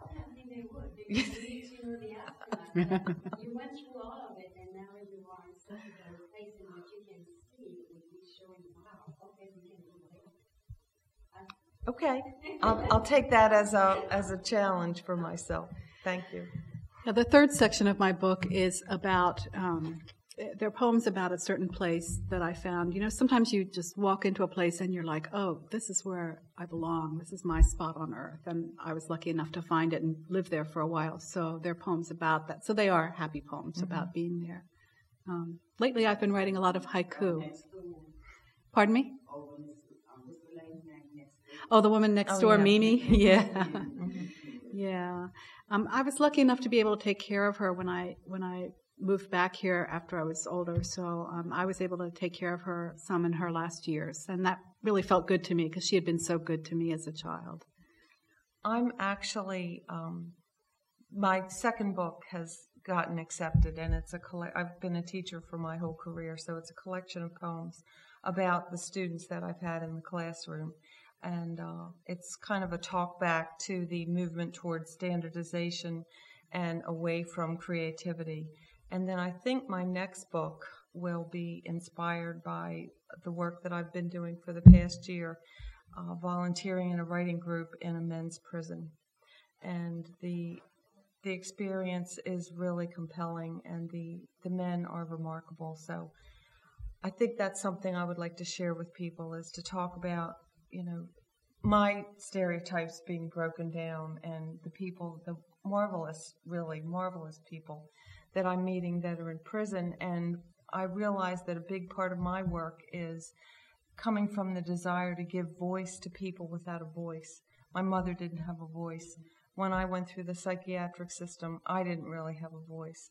I think they would because you need to know the aftermath. <laughs> you went through all of it, and now you are in such a place in which you can see it showing, wow, okay, we can do it. Okay, I'll, I'll take that as a as a challenge for myself. Thank you. Now, the third section of my book is about um, there are poems about a certain place that I found. You know, sometimes you just walk into a place and you're like, oh, this is where I belong. This is my spot on earth. And I was lucky enough to find it and live there for a while. So there are poems about that. So they are happy poems mm-hmm. about being there. Um, lately, I've been writing a lot of haiku. Pardon me? Oh, the woman next oh, door, yeah. Mimi? <laughs> yeah. Mm-hmm. yeah. Um, I was lucky enough to be able to take care of her when I when I moved back here after I was older, so um, I was able to take care of her some in her last years, and that really felt good to me because she had been so good to me as a child. I'm actually um, my second book has gotten accepted, and it's a coll- I've been a teacher for my whole career, so it's a collection of poems about the students that I've had in the classroom. And uh, it's kind of a talk back to the movement towards standardization and away from creativity. And then I think my next book will be inspired by the work that I've been doing for the past year, uh, volunteering in a writing group in a men's prison. And the the experience is really compelling, and the the men are remarkable. So, I think that's something I would like to share with people is to talk about, you know, my stereotypes being broken down, and the people, the marvelous, really marvelous people that I'm meeting that are in prison. And I realize that a big part of my work is coming from the desire to give voice to people without a voice. My mother didn't have a voice. When I went through the psychiatric system, I didn't really have a voice.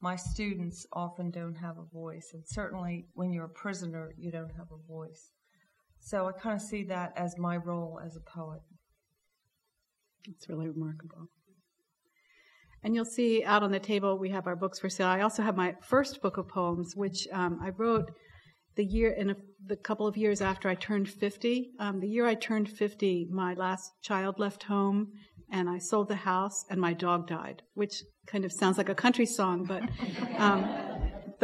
My students often don't have a voice, and certainly when you're a prisoner, you don't have a voice. So I kind of see that as my role as a poet. It's really remarkable. And you'll see out on the table we have our books for sale. I also have my first book of poems, which um, I wrote the year in a, the couple of years after I turned 50. Um, the year I turned 50, my last child left home, and I sold the house, and my dog died, which kind of sounds like a country song, but um,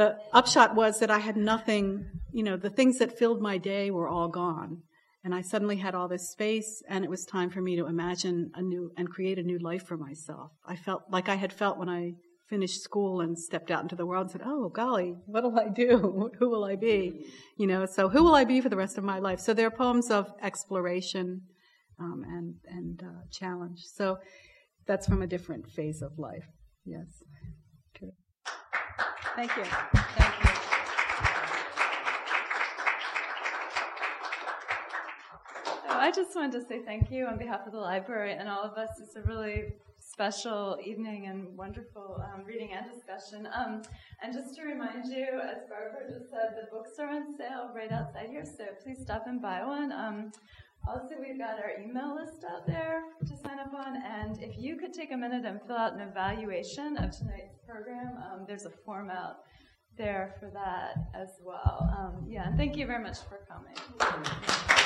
the upshot was that I had nothing. You know, the things that filled my day were all gone. And I suddenly had all this space, and it was time for me to imagine a new and create a new life for myself. I felt like I had felt when I finished school and stepped out into the world and said, "Oh golly, what'll I do? <laughs> who will I be?" You know, so who will I be for the rest of my life? So they're poems of exploration um, and and uh, challenge. So that's from a different phase of life. Yes. Thank you. Thank you. So I just wanted to say thank you on behalf of the library and all of us. It's a really special evening and wonderful um, reading and discussion. Um, and just to remind you, as Barbara just said, the books are on sale right outside here, so please stop and buy one. Um, also, we've got our email list out there to sign up on, and if you could take a minute and fill out an evaluation of tonight's program, um, there's a form out there for that as well. Um, yeah, and thank you very much for coming.